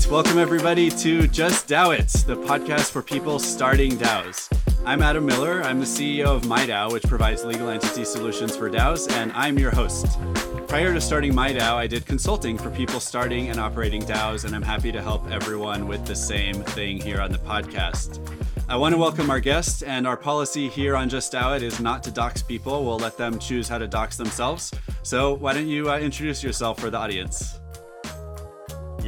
right, welcome everybody to Just DAO It, the podcast for people starting DAOs. I'm Adam Miller. I'm the CEO of MIDAO, which provides legal entity solutions for DAOs, and I'm your host. Prior to starting MIDAO, I did consulting for people starting and operating DAOs, and I'm happy to help everyone with the same thing here on the podcast. I want to welcome our guest, and our policy here on Just DAO It is not to dox people. We'll let them choose how to dox themselves. So, why don't you uh, introduce yourself for the audience?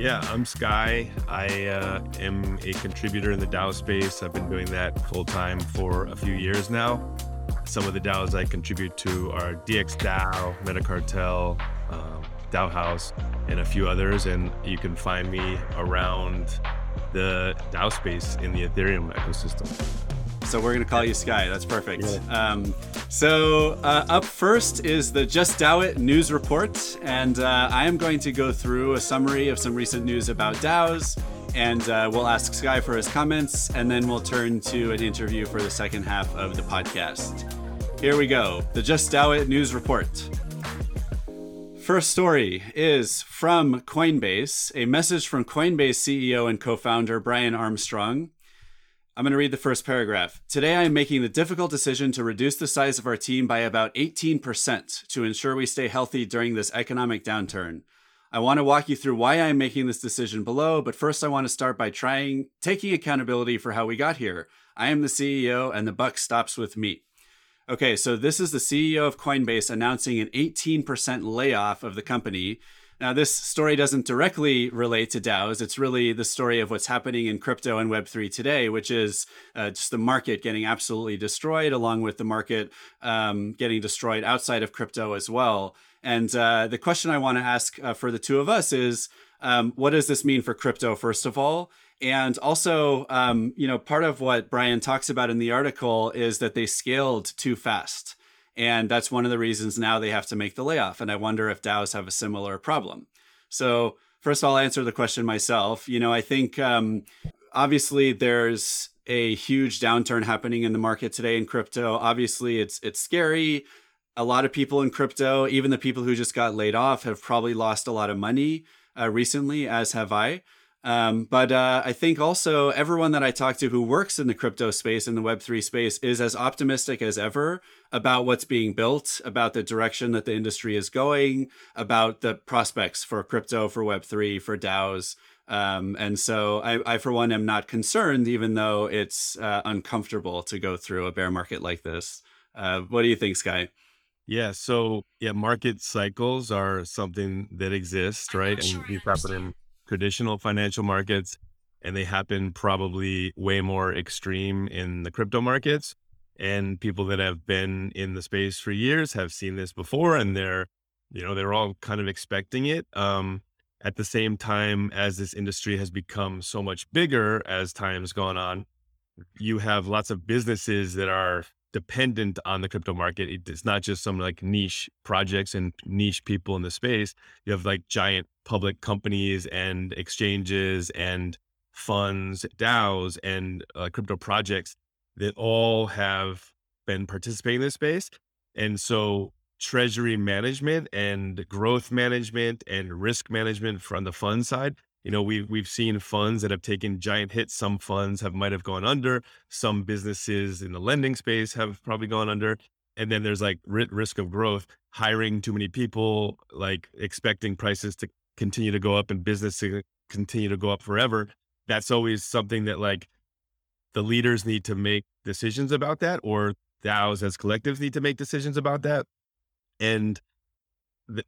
Yeah, I'm Sky. I uh, am a contributor in the DAO space. I've been doing that full time for a few years now. Some of the DAOs I contribute to are DX DAO, Metacartel, um, DAO House, and a few others. And you can find me around the DAO space in the Ethereum ecosystem. So we're going to call you Sky. That's perfect. Yeah. Um, so uh, up first is the Just DAO It news report, and uh, I am going to go through a summary of some recent news about DAOs, and uh, we'll ask Sky for his comments, and then we'll turn to an interview for the second half of the podcast. Here we go. The Just DAO It news report. First story is from Coinbase, a message from Coinbase CEO and co founder Brian Armstrong. I'm going to read the first paragraph. Today, I am making the difficult decision to reduce the size of our team by about 18% to ensure we stay healthy during this economic downturn. I want to walk you through why I am making this decision below, but first, I want to start by trying taking accountability for how we got here. I am the CEO, and the buck stops with me. Okay, so this is the CEO of Coinbase announcing an 18% layoff of the company now, this story doesn't directly relate to DAOs. It's really the story of what's happening in crypto and Web3 today, which is uh, just the market getting absolutely destroyed, along with the market um, getting destroyed outside of crypto as well. And uh, the question I want to ask uh, for the two of us is um, what does this mean for crypto, first of all? And also, um, you know, part of what Brian talks about in the article is that they scaled too fast. And that's one of the reasons now they have to make the layoff. And I wonder if DAOs have a similar problem. So, first, I'll answer the question myself. You know, I think um, obviously there's a huge downturn happening in the market today in crypto. Obviously, it's it's scary. A lot of people in crypto, even the people who just got laid off, have probably lost a lot of money uh, recently, as have I. Um, but uh, I think also everyone that I talk to who works in the crypto space, in the Web3 space, is as optimistic as ever about what's being built, about the direction that the industry is going, about the prospects for crypto, for Web3, for DAOs. Um, and so I, I, for one, am not concerned, even though it's uh, uncomfortable to go through a bear market like this. Uh, what do you think, Sky? Yeah. So, yeah, market cycles are something that exists, right? And these happen in traditional financial markets, and they happen probably way more extreme in the crypto markets. And people that have been in the space for years have seen this before, and they're, you know, they're all kind of expecting it. Um, at the same time as this industry has become so much bigger as time's gone on, you have lots of businesses that are dependent on the crypto market. It's not just some like niche projects and niche people in the space. You have like giant public companies and exchanges and funds, DAOs and uh, crypto projects that all have been participating in this space. And so treasury management and growth management and risk management from the fund side you know, we've we've seen funds that have taken giant hits. Some funds have might have gone under. Some businesses in the lending space have probably gone under. And then there's like risk of growth, hiring too many people, like expecting prices to continue to go up and business to continue to go up forever. That's always something that like the leaders need to make decisions about that, or DAOs as collectives need to make decisions about that. And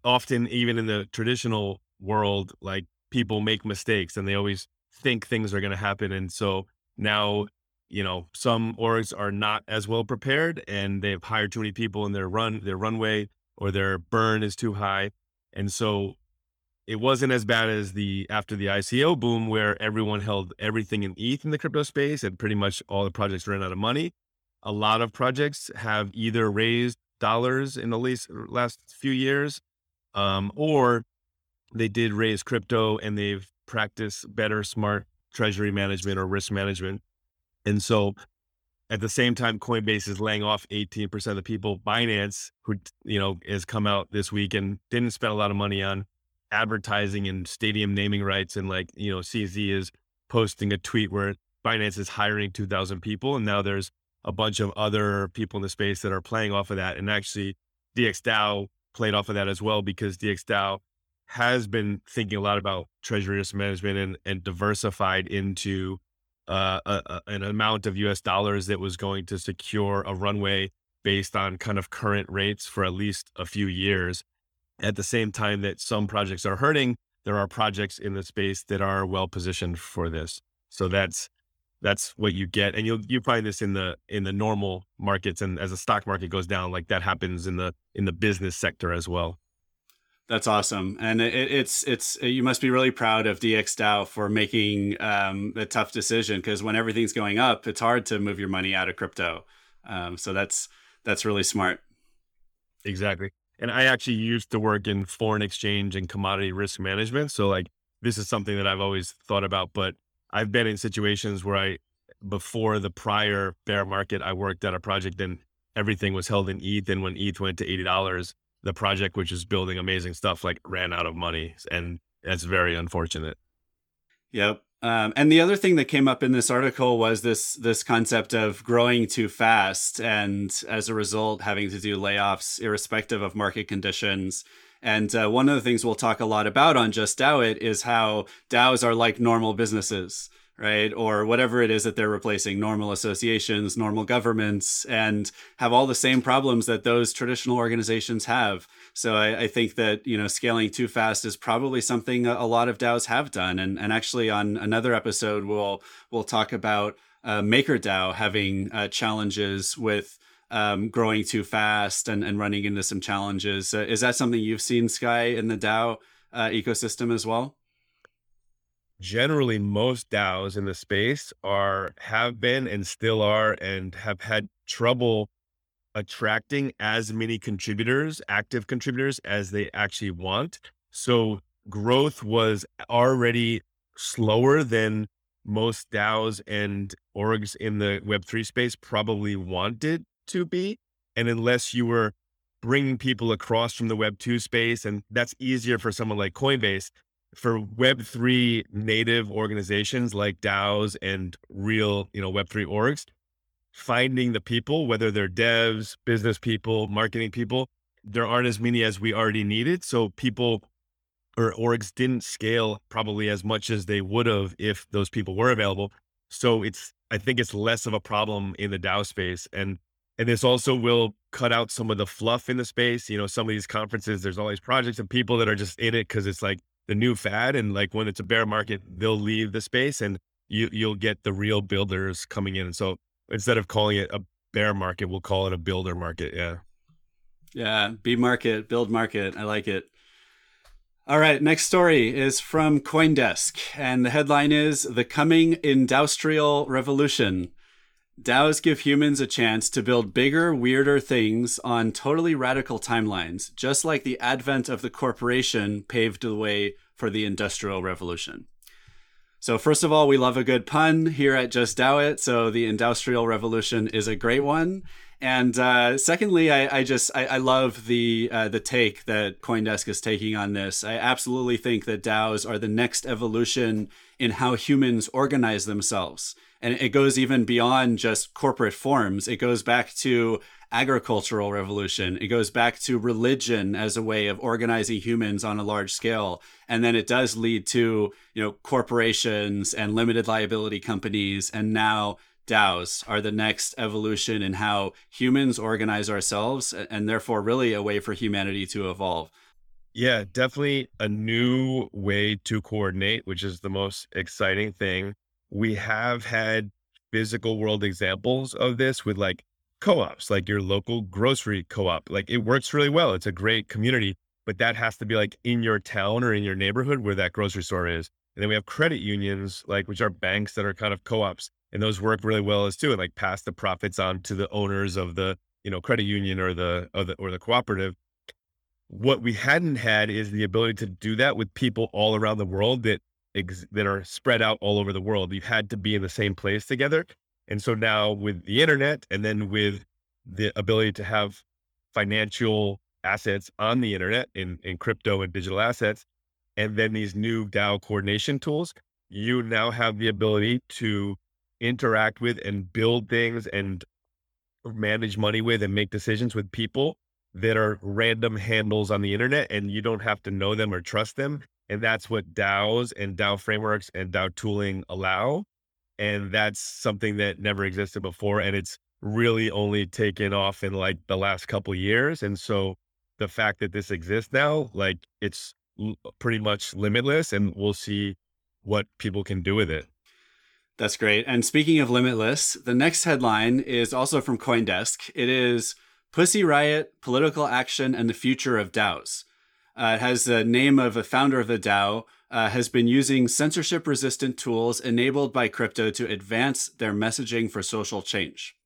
often, even in the traditional world, like people make mistakes and they always think things are going to happen. And so now, you know, some orgs are not as well prepared and they've hired too many people in their run, their runway or their burn is too high. And so it wasn't as bad as the after the ICO boom where everyone held everything in ETH in the crypto space and pretty much all the projects ran out of money. A lot of projects have either raised dollars in the least, last few years um, or they did raise crypto and they've practiced better smart treasury management or risk management. And so at the same time, Coinbase is laying off 18% of the people. Binance, who, you know, has come out this week and didn't spend a lot of money on advertising and stadium naming rights. And like, you know, CZ is posting a tweet where Binance is hiring 2,000 people. And now there's a bunch of other people in the space that are playing off of that. And actually, DXDAO played off of that as well because DXDAO has been thinking a lot about treasury risk management and, and diversified into uh, a, a, an amount of US dollars that was going to secure a runway based on kind of current rates for at least a few years. At the same time that some projects are hurting, there are projects in the space that are well positioned for this. So that's that's what you get, and you'll you find this in the in the normal markets, and as the stock market goes down, like that happens in the in the business sector as well. That's awesome, and it, it's it's you must be really proud of DXDAO for making um, a tough decision because when everything's going up, it's hard to move your money out of crypto. Um, so that's that's really smart. Exactly, and I actually used to work in foreign exchange and commodity risk management, so like this is something that I've always thought about. But I've been in situations where I, before the prior bear market, I worked at a project and everything was held in ETH, and when ETH went to eighty dollars the project, which is building amazing stuff, like ran out of money, and that's very unfortunate. Yep. Um, and the other thing that came up in this article was this this concept of growing too fast, and as a result, having to do layoffs irrespective of market conditions. And uh, one of the things we'll talk a lot about on Just DAO It is how DAOs are like normal businesses right? Or whatever it is that they're replacing, normal associations, normal governments, and have all the same problems that those traditional organizations have. So I, I think that, you know, scaling too fast is probably something a lot of DAOs have done. And, and actually on another episode, we'll, we'll talk about uh, MakerDAO having uh, challenges with um, growing too fast and, and running into some challenges. Uh, is that something you've seen, Sky, in the DAO uh, ecosystem as well? Generally most DAOs in the space are have been and still are and have had trouble attracting as many contributors, active contributors as they actually want. So growth was already slower than most DAOs and orgs in the Web3 space probably wanted to be. And unless you were bringing people across from the Web2 space, and that's easier for someone like Coinbase, for Web3 native organizations like DAOs and real, you know, Web3 orgs, finding the people, whether they're devs, business people, marketing people, there aren't as many as we already needed. So people or orgs didn't scale probably as much as they would have if those people were available. So it's, I think it's less of a problem in the DAO space. And, and this also will cut out some of the fluff in the space. You know, some of these conferences, there's all these projects and people that are just in it because it's like the new fad and like when it's a bear market they'll leave the space and you you'll get the real builders coming in And so instead of calling it a bear market we'll call it a builder market yeah. Yeah b market build market i like it. All right next story is from coindesk and the headline is the coming DAOstrial revolution DAOs give humans a chance to build bigger, weirder things on totally radical timelines, just like the advent of the corporation paved the way for the Industrial Revolution. So, first of all, we love a good pun here at Just DAO It. So, the DAOstrial Revolution is a great one. And uh, secondly, I, I just I, I, love the uh, the take that CoinDesk is taking on this. I absolutely think that DAOs are the next evolution in how humans organize themselves and it goes even beyond just corporate forms. It goes back to agricultural revolution. It goes back to religion as a way of organizing humans on a large scale. And then it does lead to you know corporations and limited liability companies. And now DAOs are the next evolution in how humans organize ourselves and therefore really a way for humanity to evolve. Yeah, definitely a new way to coordinate, which is the most exciting thing we have had physical world examples of this with like co-ops, like your local grocery co-op. Like it works really well. It's a great community, but that has to be like in your town or in your neighborhood where that grocery store is. And then we have credit unions, like which are banks that are kind of co-ops, and those work really well as too, and like pass the profits on to the owners of the you know credit union or the or the or the cooperative. What we hadn't had is the ability to do that with people all around the world that ex- that are spread out all over the world. You had to be in the same place together. And so now with the internet and then with the ability to have financial assets on the internet in, in crypto and digital assets, and then these new DAO coordination tools, you now have the ability to interact with and build things and manage money with and make decisions with people that are random handles on the internet and you don't have to know them or trust them. And that's what DAOs and DAO frameworks and DAO tooling allow. And that's something that never existed before. And it's really only taken off in like the last couple years. And so the fact that this exists now, like it's l- pretty much limitless and we'll see what people can do with it. That's great. And speaking of limitless, the next headline is also from Coindesk. It is Pussy Riot, Political Action, and the Future of DAOs. Uh, has the name of a founder of the DAO, uh, has been using censorship resistant tools enabled by crypto to advance their messaging for social change.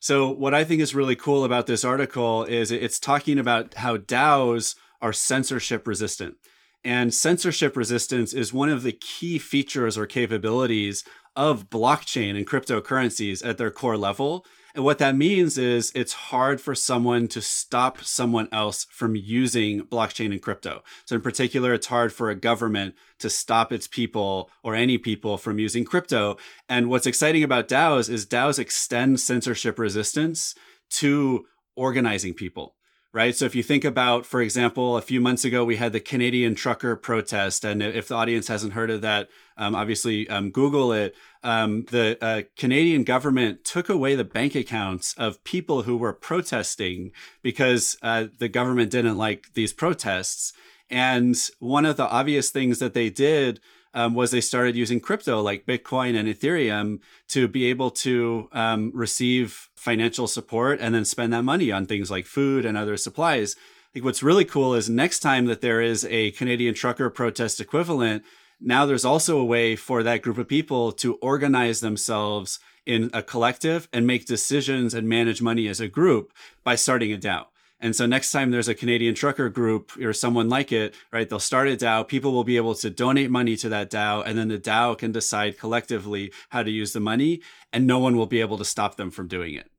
So, what I think is really cool about this article is it's talking about how DAOs are censorship resistant. And censorship resistance is one of the key features or capabilities of blockchain and cryptocurrencies at their core level. And what that means is it's hard for someone to stop someone else from using blockchain and crypto. So, in particular, it's hard for a government to stop its people or any people from using crypto. And what's exciting about DAOs is DAOs extend censorship resistance to organizing people right? So if you think about, for example, a few months ago, we had the Canadian trucker protest. And if the audience hasn't heard of that, um, obviously um, Google it. Um, the uh, Canadian government took away the bank accounts of people who were protesting because uh, the government didn't like these protests. And one of the obvious things that they did um, was they started using crypto like Bitcoin and Ethereum to be able to um, receive financial support and then spend that money on things like food and other supplies. Like what's really cool is next time that there is a Canadian trucker protest equivalent, now there's also a way for that group of people to organize themselves in a collective and make decisions and manage money as a group by starting a DAO. And so next time there's a Canadian trucker group or someone like it, right, they'll start a DAO. People will be able to donate money to that DAO, and then the DAO can decide collectively how to use the money, and no one will be able to stop them from doing it.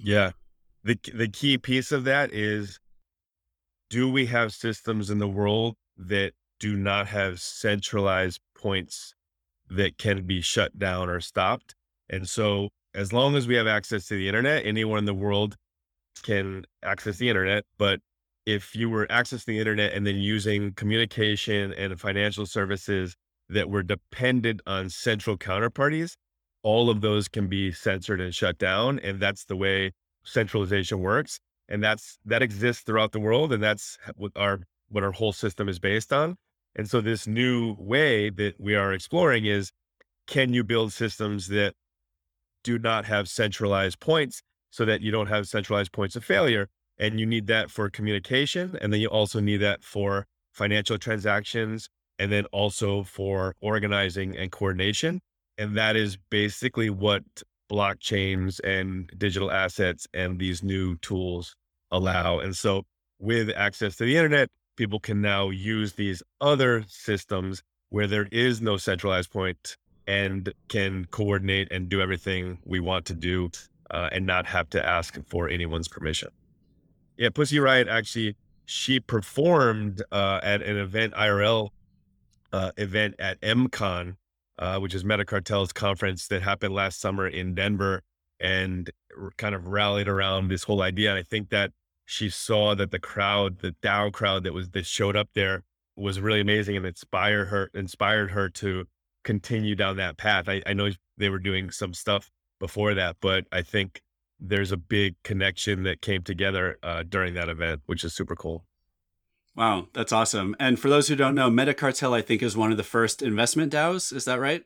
Yeah. The the key piece of that is do we have systems in the world that do not have centralized points that can be shut down or stopped? And so as long as we have access to the internet, anyone in the world can access the internet, but if you were accessing the internet and then using communication and financial services that were dependent on central counterparties, all of those can be censored and shut down. And that's the way centralization works. And that's that exists throughout the world. And that's what our what our whole system is based on. And so this new way that we are exploring is can you build systems that do not have centralized points so that you don't have centralized points of failure. And you need that for communication. And then you also need that for financial transactions and then also for organizing and coordination. And that is basically what blockchains and digital assets and these new tools allow. And so with access to the internet, people can now use these other systems where there is no centralized point and can coordinate and do everything we want to do uh, and not have to ask for anyone's permission. Yeah, Pussy Riot actually she performed uh, at an event IRL uh, event at MCon, uh, which is Metacartel's conference that happened last summer in Denver, and kind of rallied around this whole idea. And I think that she saw that the crowd, the DAO crowd that was that showed up there, was really amazing and inspired her inspired her to continue down that path. I, I know they were doing some stuff before that, but I think there's a big connection that came together uh, during that event, which is super cool. Wow, that's awesome. And for those who don't know, Metacartel, I think, is one of the first investment DAOs. Is that right?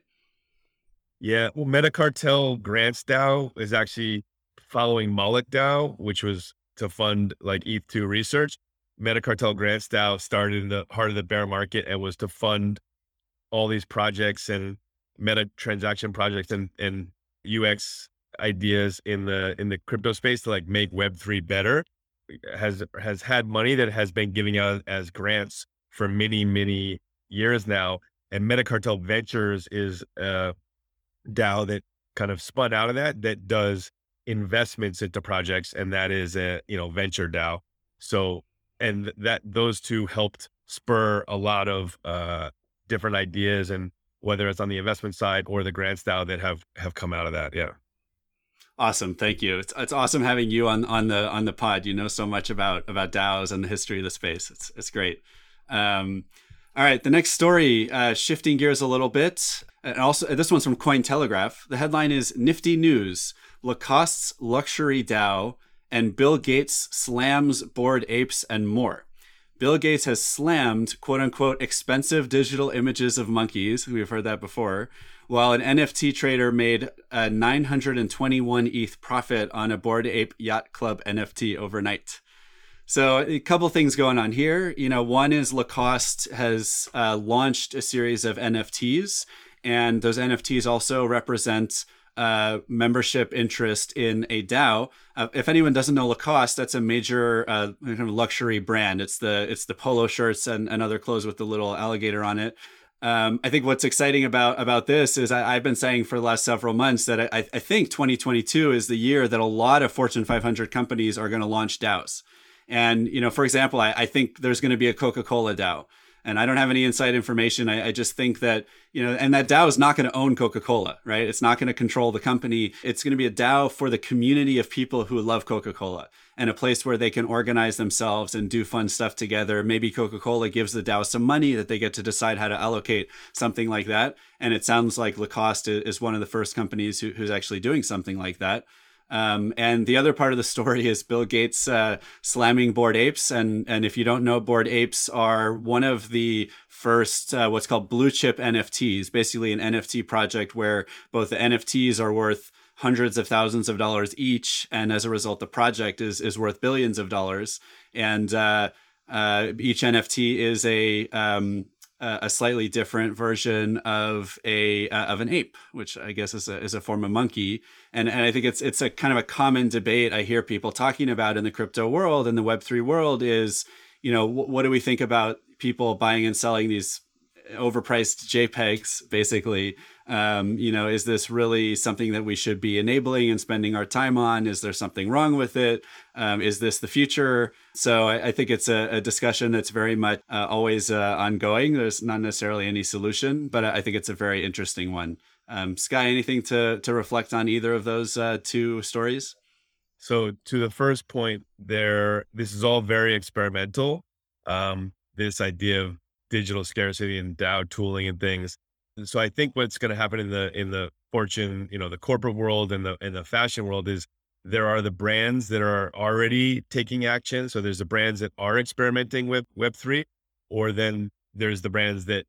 Yeah. Well, Metacartel Grants DAO is actually following Moloch DAO, which was to fund like ETH2 research. Metacartel Grants DAO started in the heart of the bear market and was to fund all these projects and meta transaction projects and, and UX ideas in the in the crypto space to like make web 3 better has has had money that has been giving out as grants for many many years now and metacartel ventures is a dao that kind of spun out of that that does investments into projects and that is a you know venture dao. So and that those two helped spur a lot of uh, different ideas and whether it's on the investment side or the grant style that have have come out of that. Yeah. Awesome, thank you. It's, it's awesome having you on on the on the pod. You know so much about about DAOs and the history of the space. It's it's great. Um, all right, the next story, uh, shifting gears a little bit, and also this one's from Cointelegraph. The headline is "Nifty News: Lacoste's luxury DAO and Bill Gates slams Bored Apes and more." Bill Gates has slammed quote unquote expensive digital images of monkeys. We've heard that before. While an NFT trader made a 921 ETH profit on a Bored Ape Yacht Club NFT overnight. So a couple things going on here. You know, one is Lacoste has uh, launched a series of NFTs, and those NFTs also represent uh, membership interest in a DAO. Uh, if anyone doesn't know Lacoste, that's a major uh, kind of luxury brand. It's the it's the polo shirts and, and other clothes with the little alligator on it. Um, I think what's exciting about about this is I, have been saying for the last several months that I, I think 2022 is the year that a lot of Fortune 500 companies are going to launch DAOs. And you know, for example, I, I think there's going to be a Coca-Cola DAO and I don't have any inside information. I, I just think that you know, and that DAO is not going to own Coca Cola, right? It's not going to control the company. It's going to be a DAO for the community of people who love Coca Cola and a place where they can organize themselves and do fun stuff together. Maybe Coca Cola gives the DAO some money that they get to decide how to allocate something like that. And it sounds like Lacoste is one of the first companies who, who's actually doing something like that. Um, and the other part of the story is Bill Gates uh, slamming Bored Apes. And, and if you don't know, Bored Apes are one of the first uh, what's called blue chip NFTs, basically an NFT project where both the NFTs are worth hundreds of thousands of dollars each, and as a result, the project is is worth billions of dollars. And uh, uh each NFT is a um, a slightly different version of a uh, of an ape, which I guess is a is a form of monkey. And and I think it's it's a kind of a common debate I hear people talking about in the crypto world and the Web three world is, you know, wh- what do we think about people buying and selling these overpriced JPEGs, basically. Um, you know, is this really something that we should be enabling and spending our time on? Is there something wrong with it? Um, is this the future? So I, I think it's a, a, discussion that's very much uh, always uh, ongoing. There's not necessarily any solution, but I think it's a very interesting one. Um, Sky, anything to to reflect on either of those uh, two stories? So to the first point, there, this is all very experimental. Um, this idea of digital scarcity and DAO tooling and things. And so I think what's going to happen in the in the fortune, you know, the corporate world and the in the fashion world is there are the brands that are already taking action. So there's the brands that are experimenting with Web three, or then there's the brands that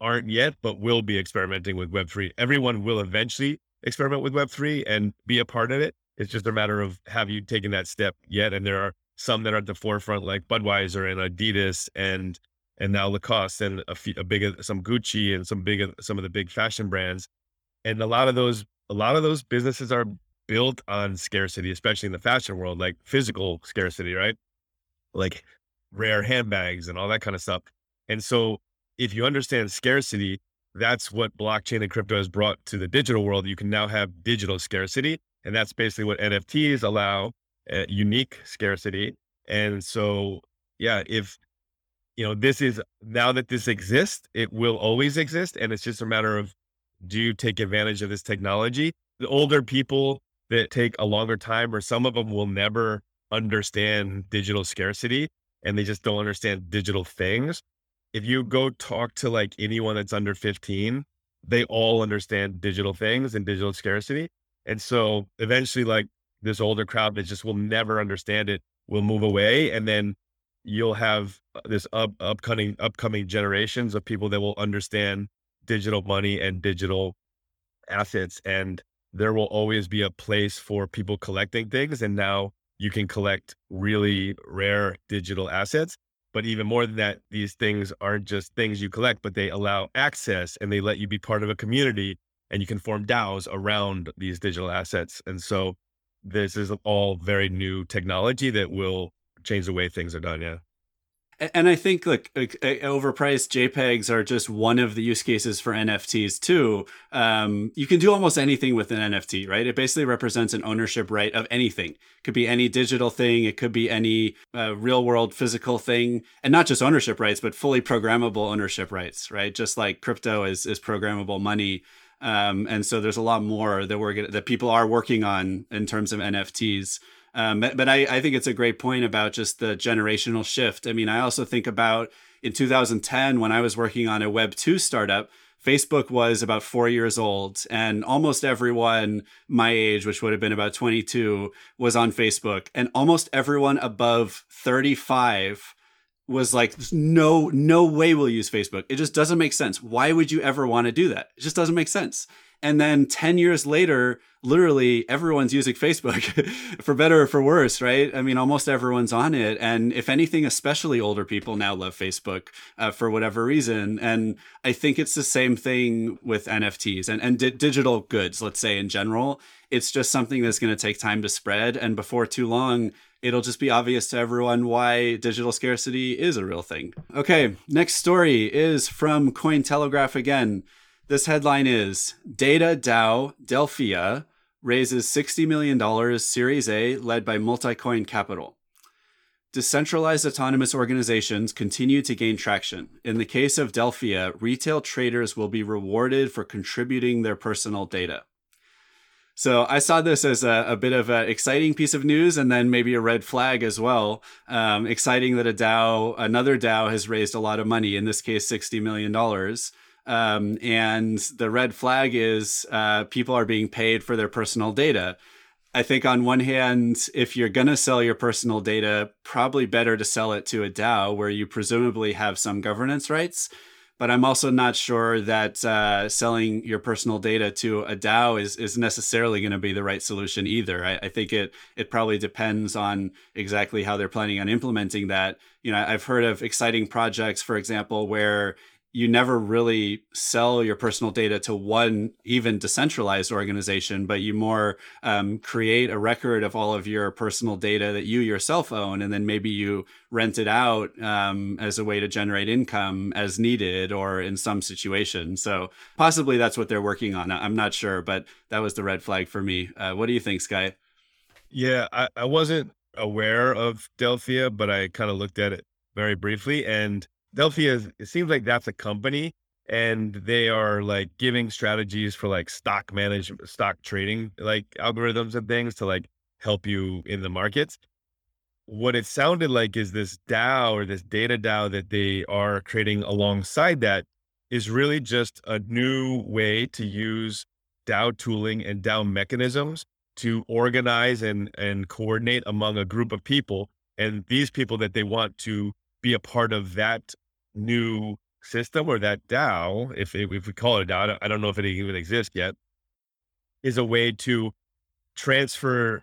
aren't yet but will be experimenting with Web three. Everyone will eventually experiment with Web three and be a part of it. It's just a matter of have you taken that step yet? And there are some that are at the forefront, like Budweiser and Adidas and and now Lacoste and a, few, a big some Gucci and some big some of the big fashion brands, and a lot of those a lot of those businesses are built on scarcity, especially in the fashion world, like physical scarcity, right? Like rare handbags and all that kind of stuff. And so, if you understand scarcity, that's what blockchain and crypto has brought to the digital world. You can now have digital scarcity, and that's basically what NFTs allow uh, unique scarcity. And so, yeah, if you know, this is now that this exists, it will always exist. And it's just a matter of do you take advantage of this technology? The older people that take a longer time, or some of them will never understand digital scarcity and they just don't understand digital things. If you go talk to like anyone that's under 15, they all understand digital things and digital scarcity. And so eventually, like this older crowd that just will never understand it will move away. And then you'll have uh, this up, upcoming upcoming generations of people that will understand digital money and digital assets and there will always be a place for people collecting things and now you can collect really rare digital assets. But even more than that these things aren't just things you collect but they allow access and they let you be part of a community and you can form DAOs around these digital assets. And so this is all very new technology that will change the way things are done. Yeah. and I think like, like, overpriced JPEGs are just one of the use cases for NFTs too. Um, you can do almost anything with an NFT, right? It basically represents an ownership right of anything. It could be any digital thing, it could be any uh, real world physical thing, and not just ownership rights, but fully programmable ownership rights, right? Just like crypto is is programmable money. Um, and so there's a lot more that we're gonna, that people are working on in terms of NFTs. Um, but, but I, I think it's a great point about just the generational shift. I mean, I also think about in 2010 when I was working on a Web 2 startup, Facebook was about four years old, and almost everyone my age, which would have been about 22, was on Facebook. And almost everyone above 35 was like, no, no way we'll use Facebook. It just doesn't make sense. Why would you ever want to do that? It just doesn't make sense. And then 10 years later, literally everyone's using Facebook for better or for worse, right? I mean, almost everyone's on it. And if anything, especially older people now love Facebook uh, for whatever reason. And I think it's the same thing with NFTs and, and di- digital goods, let's say in general. It's just something that's going to take time to spread. And before too long, it'll just be obvious to everyone why digital scarcity is a real thing. Okay, next story is from Cointelegraph again. This headline is Data DAO Delphia raises $60 million Series A led by Multicoin Capital. Decentralized autonomous organizations continue to gain traction. In the case of Delphia, retail traders will be rewarded for contributing their personal data. So I saw this as a, a, bit of an exciting piece of news, and then maybe a red flag as well. Um, exciting that a DAO, another DAO, has raised a lot of money. In this case, sixty million dollars. Um, and the red flag is uh, people are being paid for their personal data. I think on one hand, if you're going to sell your personal data, probably better to sell it to a DAO where you presumably have some governance rights. But I'm also not sure that uh, selling your personal data to a DAO is, is necessarily going to be the right solution either. I, I, think it it probably depends on exactly how they're planning on implementing that. You know, I've heard of exciting projects, for example, where you never really sell your personal data to one even decentralized organization, but you more um, create a record of all of your personal data that you yourself own, and then maybe you rent it out um, as a way to generate income as needed or in some situation. So possibly that's what they're working on. I'm not sure, but that was the red flag for me. Uh, what do you think, Sky? Yeah, I, I wasn't aware of Delphia, but I kind of looked at it very briefly and Delphia, is, it seems like that's a company and they are like giving strategies for like stock management, stock trading, like algorithms and things to like help you in the markets. What it sounded like is this DAO or this data DAO that they are creating alongside that is really just a new way to use DAO tooling and DAO mechanisms to organize and and coordinate among a group of people and these people that they want to be a part of that new system or that DAO, if if we call it a DAO, I don't know if it even exists yet, is a way to transfer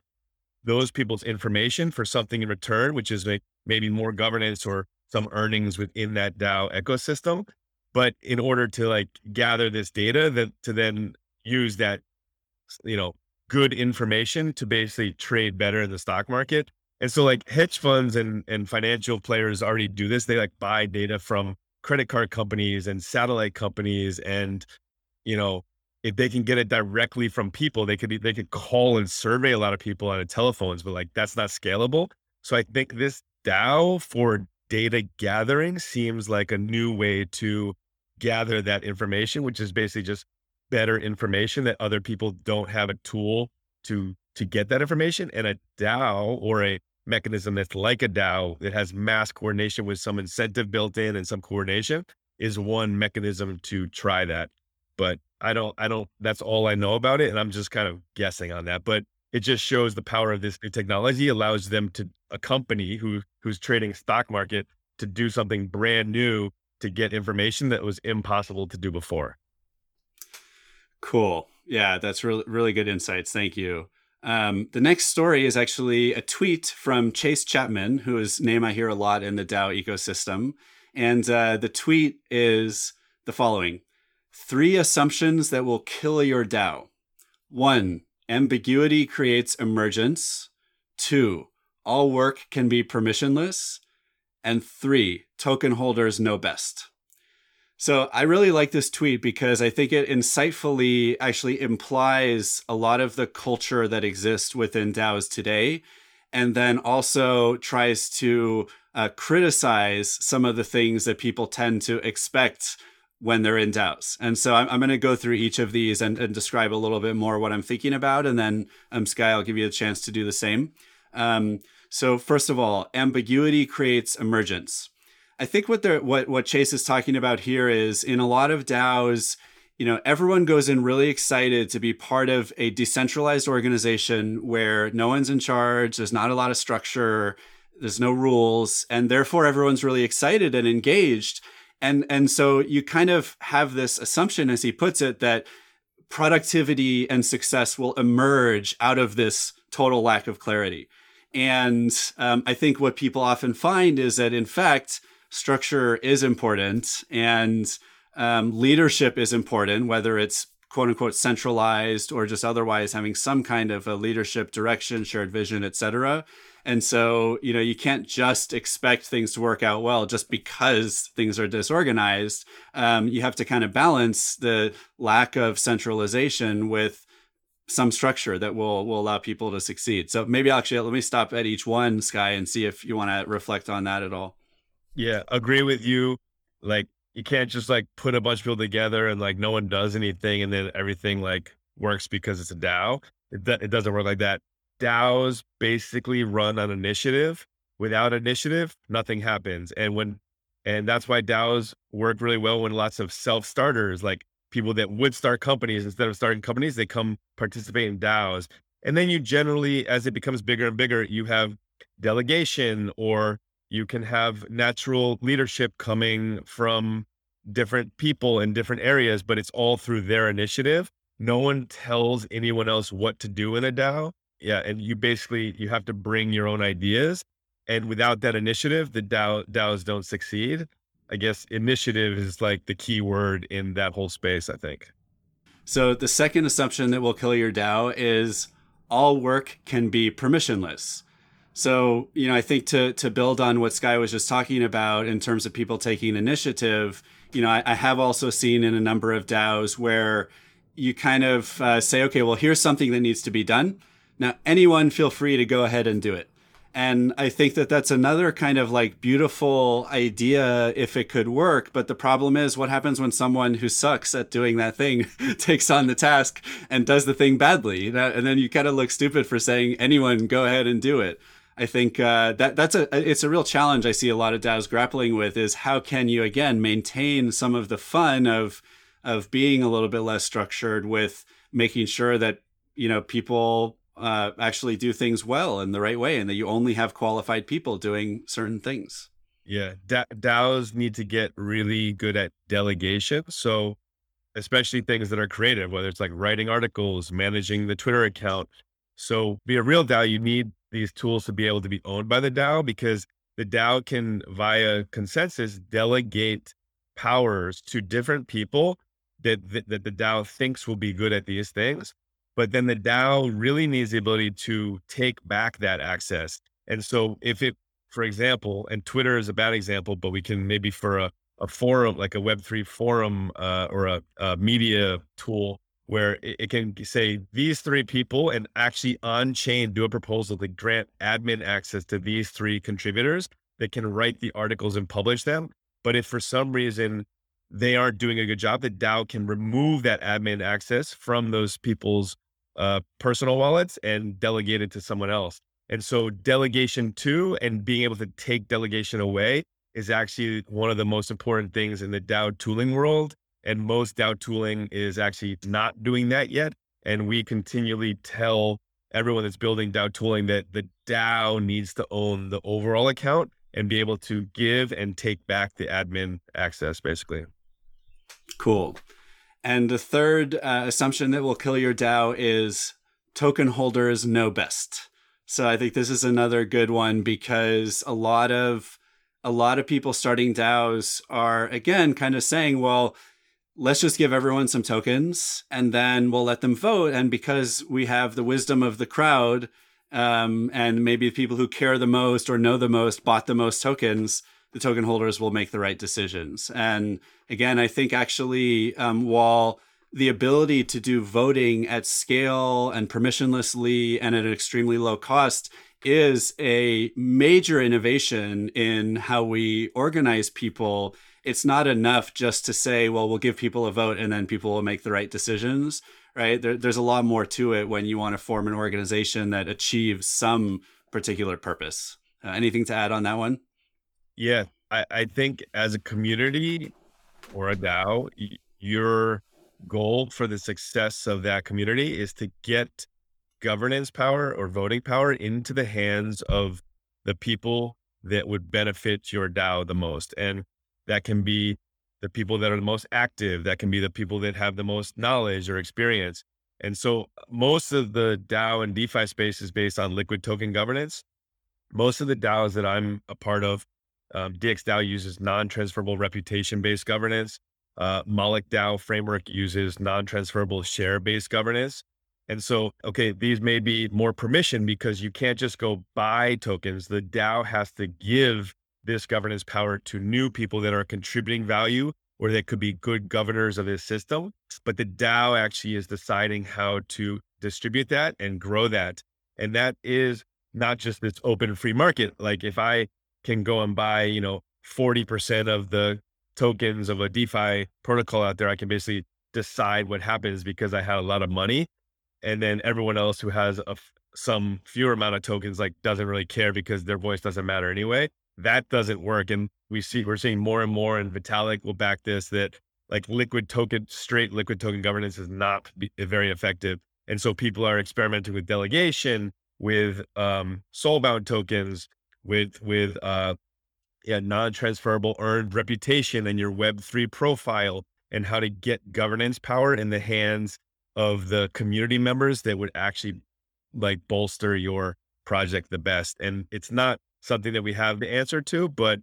those people's information for something in return, which is like maybe more governance or some earnings within that DAO ecosystem. But in order to like gather this data that to then use that, you know, good information to basically trade better in the stock market, and so like hedge funds and, and financial players already do this. They like buy data from credit card companies and satellite companies. And, you know, if they can get it directly from people, they could, they could call and survey a lot of people on a telephones, but like that's not scalable. So I think this DAO for data gathering seems like a new way to gather that information, which is basically just better information that other people don't have a tool to to get that information. And a DAO or a mechanism that's like a DAO that has mass coordination with some incentive built in and some coordination is one mechanism to try that. But I don't, I don't, that's all I know about it. And I'm just kind of guessing on that. But it just shows the power of this new technology allows them to, a company who, who's trading stock market to do something brand new to get information that was impossible to do before. Cool. Yeah, that's really, really good insights. Thank you. Um, the next story is actually a tweet from Chase Chapman, whose name I hear a lot in the DAO ecosystem. And uh, the tweet is the following Three assumptions that will kill your DAO. One, ambiguity creates emergence. Two, all work can be permissionless. And three, token holders know best. So I really like this tweet because I think it insightfully actually implies a lot of the culture that exists within DAOs today, and then also tries to uh, criticize some of the things that people tend to expect when they're in DAOs. And so I'm, I'm going to go through each of these and, and, describe a little bit more what I'm thinking about, and then um, Sky, I'll give you a chance to do the same. Um, so first of all, ambiguity creates emergence. I think what what what Chase is talking about here is in a lot of DAOs, you know, everyone goes in really excited to be part of a decentralized organization where no one's in charge, there's not a lot of structure, there's no rules, and therefore everyone's really excited and engaged. And and so you kind of have this assumption, as he puts it, that productivity and success will emerge out of this total lack of clarity. And um, I think what people often find is that, in fact, structure is important and um, leadership is important, whether it's quote unquote centralized or just otherwise having some kind of a leadership direction, shared vision, etc. And so, you know, you can't just expect things to work out well just because things are disorganized. Um, you have to kind of balance the lack of centralization with some structure that will will allow people to succeed. So maybe actually let me stop at each one, Sky, and see if you want to reflect on that at all. Yeah, agree with you. Like you can't just like put a bunch of people together and like no one does anything and then everything like works because it's a DAO. It, it doesn't work like that. DAOs basically run on initiative. Without initiative, nothing happens. And when and that's why DAOs work really well when lots of self starters, like people that would start companies instead of starting companies, they come participate in DAOs. And then you generally, as it becomes bigger and bigger, you have delegation or you can have natural leadership coming from different people in different areas, but it's all through their initiative. No one tells anyone else what to do in a DAO. Yeah. And you basically, you have to bring your own ideas. And without that initiative, the DAO, DAOs don't succeed. I guess initiative is like the key word in that whole space, I think. So the second assumption that will kill your DAO is all work can be permissionless. So, you know, I think to to build on what Sky was just talking about in terms of people taking initiative, you know, I, I have also seen in a number of DAOs where you kind of uh, say, okay, well, here's something that needs to be done. Now, anyone feel free to go ahead and do it. And I think that that's another kind of like beautiful idea if it could work. But the problem is, what happens when someone who sucks at doing that thing takes on the task and does the thing badly? And then you kind of look stupid for saying, anyone go ahead and do it. I think uh, that that's a it's a real challenge I see a lot of DAOs grappling with is how can you again maintain some of the fun of of being a little bit less structured with making sure that you know people uh, actually do things well in the right way and that you only have qualified people doing certain things. Yeah, da- DAOs need to get really good at delegation. So especially things that are creative, whether it's like writing articles, managing the Twitter account. So be a real DAO, you need these tools to be able to be owned by the DAO because the DAO can, via consensus, delegate powers to different people that, that, that the DAO thinks will be good at these things. But then the DAO really needs the ability to take back that access. And so if it, for example, and Twitter is a bad example, but we can maybe for a, a forum, like a Web3 forum uh, or a, a media tool, where it, it, can say these three people and actually on chain do a proposal to grant admin access to these three contributors that can write the articles and publish them. But if for some reason they aren't doing a good job, the DAO can remove that admin access from those people's uh, personal wallets and delegate it to someone else. And so delegation to and being able to take delegation away is actually one of the most important things in the DAO tooling world and most DAO tooling is actually not doing that yet. And we continually tell everyone that's building DAO tooling that the DAO needs to own the overall account and be able to give and take back the admin access, basically. Cool. And the third uh, assumption that will kill your DAO is token holders know best. So I think this is another good one because a lot of a lot of people starting DAOs are again kind of saying, well, let's just give everyone some tokens and then we'll let them vote. And because we have the wisdom of the crowd um, and maybe the people who care the most or know the most bought the most tokens, the token holders will make the right decisions. And again, I think actually, um, while the ability to do voting at scale and permissionlessly and at an extremely low cost is a major innovation in how we organize people. It's not enough just to say, well, we'll give people a vote and then people will make the right decisions, right? There, there's a lot more to it when you want to form an organization that achieves some particular purpose. Uh, anything to add on that one? Yeah, I, I think as a community or a DAO, your goal for the success of that community is to get governance power or voting power into the hands of the people that would benefit your DAO the most. And that can be the people that are the most active, that can be the people that have the most knowledge or experience. And so most of the DAO and DeFi space is based on liquid token governance. Most of the DAOs that I'm a part of, um, DxDAO uses non-transferable reputation-based governance. Uh, Moloch DAO framework uses non-transferable share-based governance. And so, okay, these may be more permission because you can't just go buy tokens. The DAO has to give this governance power to new people that are contributing value or that could be good governors of this system. But the DAO actually is deciding how to distribute that and grow that. And that is not just this open free market. Like if I can go and buy, you know, 40% of the tokens of a DeFi protocol out there, I can basically decide what happens because I have a lot of money and then everyone else who has a some fewer amount of tokens like doesn't really care because their voice doesn't matter anyway. That doesn't work, and we see we're seeing more and more, and Vitalik will back this that like liquid token, straight liquid token governance is not be, eh, very effective, and so people are experimenting with delegation, with um, soulbound tokens, with with uh, yeah non-transferable earned reputation and your Web three profile, and how to get governance power in the hands of the community members that would actually like bolster your project the best. And it's not something that we have the answer to, but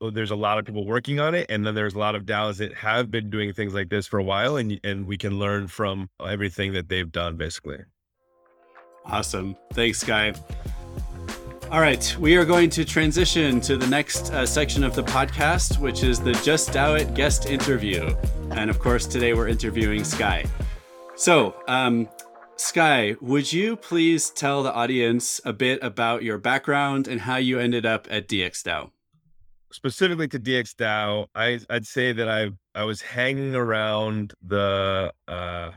there's a lot of people working on it. And then there's a lot of DAOs that have been doing things like this for a while and, and we can learn from everything that they've done basically. Awesome. Thanks, Sky. All right, we are going to transition to the next uh, section of the podcast, which is the Just DAO It guest interview. And of course, today we're interviewing Sky. So, um, Sky, would you please tell the audience a bit about your background and how you ended up at DxDAO? Specifically to DxDAO, I, I'd say that I I was hanging around the uh,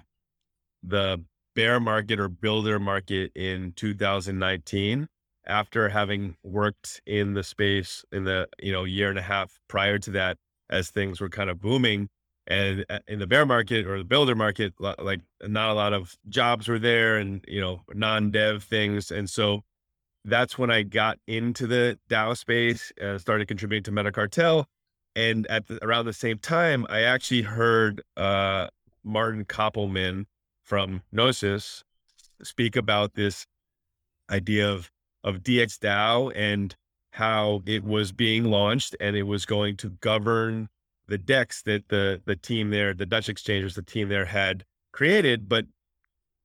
the bear market or builder market in 2019 after having worked in the space in the you know year and a half prior to that as things were kind of booming and uh, in the bear market or the builder market like not a lot of jobs were there and you know non-dev things and so that's when i got into the dao space and started contributing to metacartel and at the, around the same time i actually heard uh, martin köppelmann from gnosis speak about this idea of of dxdao and how it was being launched and it was going to govern the decks that the the team there, the Dutch exchangers, the team there had created, but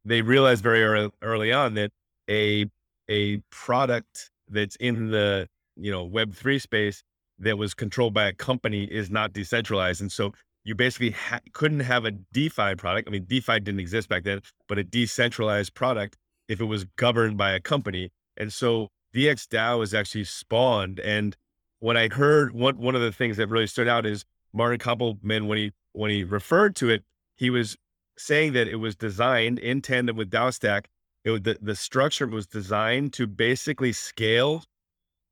they realized very early, early on that a a product that's in the you know Web three space that was controlled by a company is not decentralized, and so you basically ha- couldn't have a DeFi product. I mean, DeFi didn't exist back then, but a decentralized product if it was governed by a company. And so DxDAO was actually spawned. And when I heard one one of the things that really stood out is Martin Köppelmann, when he when he referred to it, he was saying that it was designed in tandem with DAOstack. It was, the, the structure was designed to basically scale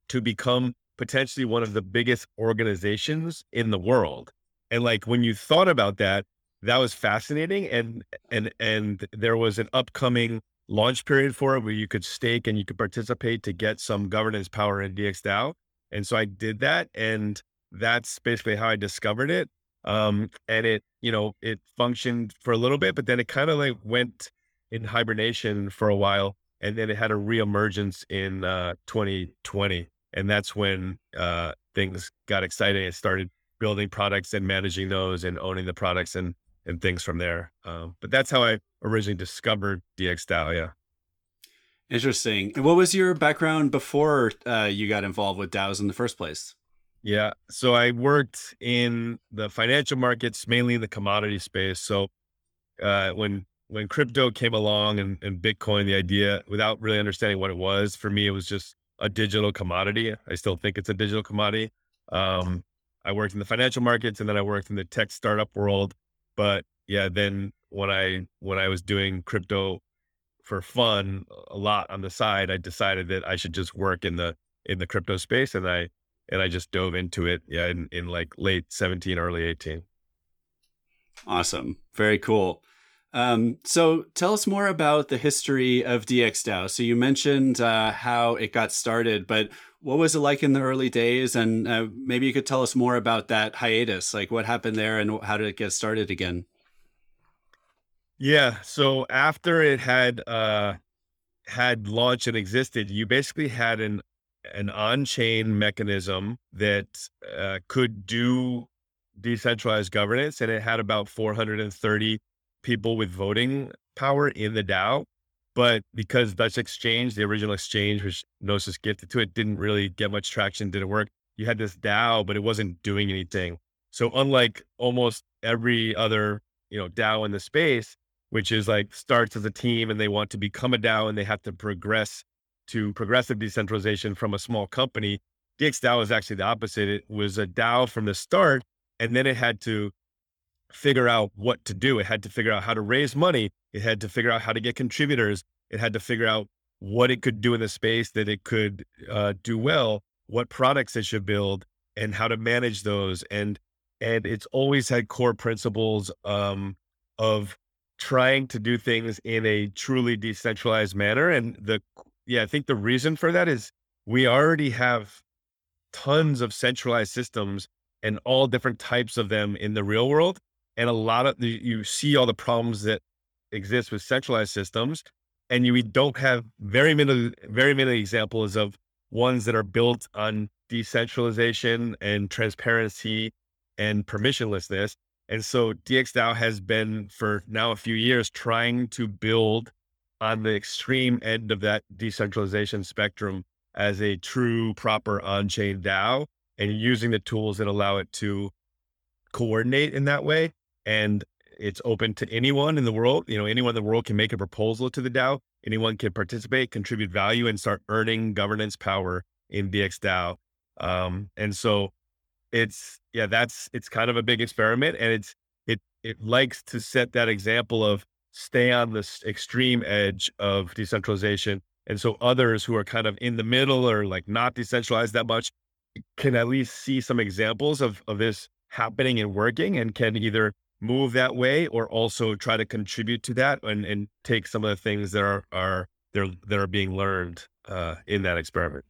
to become potentially one of the biggest organizations in the world. And like when you thought about that, that was fascinating. And and and there was an upcoming launch period for it where you could stake and you could participate to get some governance power in DxDAO. And so I did that. And that's basically how I discovered it. Um, and it, you know, it functioned for a little bit, but then it kind of like went in hibernation for a while. And then it had a reemergence in uh, 2020. And that's when uh, things got exciting. It started building products and managing those and owning the products and, and things from there. Um, but that's how I originally discovered DxDAO. Yeah. Interesting. And what was your background before uh, you got involved with DAOs in the first place? Yeah. So I worked in the financial markets, mainly in the commodity space. So uh, when when crypto came along and, and Bitcoin, the idea, without really understanding what it was, for me, it was just a digital commodity. I still think it's a digital commodity. Um, I worked in the financial markets and then I worked in the tech startup world. But yeah, then when I when I was doing crypto for fun a lot on the side, I decided that I should just work in the in the crypto space and I and I just dove into it yeah in, in like late 17 early 18 awesome very cool um, so tell us more about the history of DXDAO. So you mentioned uh, how it got started, but what was it like in the early days? And uh, maybe you could tell us more about that hiatus, like what happened there and how did it get started again? Yeah. So after it had uh, had launched and existed, you basically had an an on-chain mechanism that uh, could do decentralized governance, and it had about 430 people with voting power in the DAO. But because Dutch Exchange, the original exchange, which Gnosis gifted to it, didn't really get much traction, didn't work. You had this DAO, but it wasn't doing anything. So unlike almost every other, you know, DAO in the space, which is like starts as a team and they want to become a DAO and they have to progress to progressive decentralization from a small company, DXDAO is actually the opposite. It was a DAO from the start, and then it had to figure out what to do. It had to figure out how to raise money. It had to figure out how to get contributors. It had to figure out what it could do in the space that it could uh, do well, what products it should build, and how to manage those. And and it's always had core principles um, of trying to do things in a truly decentralized manner. And the yeah, I think the reason for that is we already have tons of centralized systems and all different types of them in the real world and a lot of you see all the problems that exist with centralized systems and you don't have very many very many examples of ones that are built on decentralization and transparency and permissionlessness and so dxdao has been for now a few years trying to build on the extreme end of that decentralization spectrum as a true proper on-chain dao and using the tools that allow it to coordinate in that way and it's open to anyone in the world. You know, anyone in the world can make a proposal to the DAO. Anyone can participate, contribute value, and start earning governance power in DXDAO. Um, and so it's yeah, that's it's kind of a big experiment, and it's it it likes to set that example of stay on this extreme edge of decentralization, and so others who are kind of in the middle or like not decentralized that much can at least see some examples of of this happening and working, and can either move that way or also try to contribute to that and, and take some of the things that are are that are being learned uh, in that experiment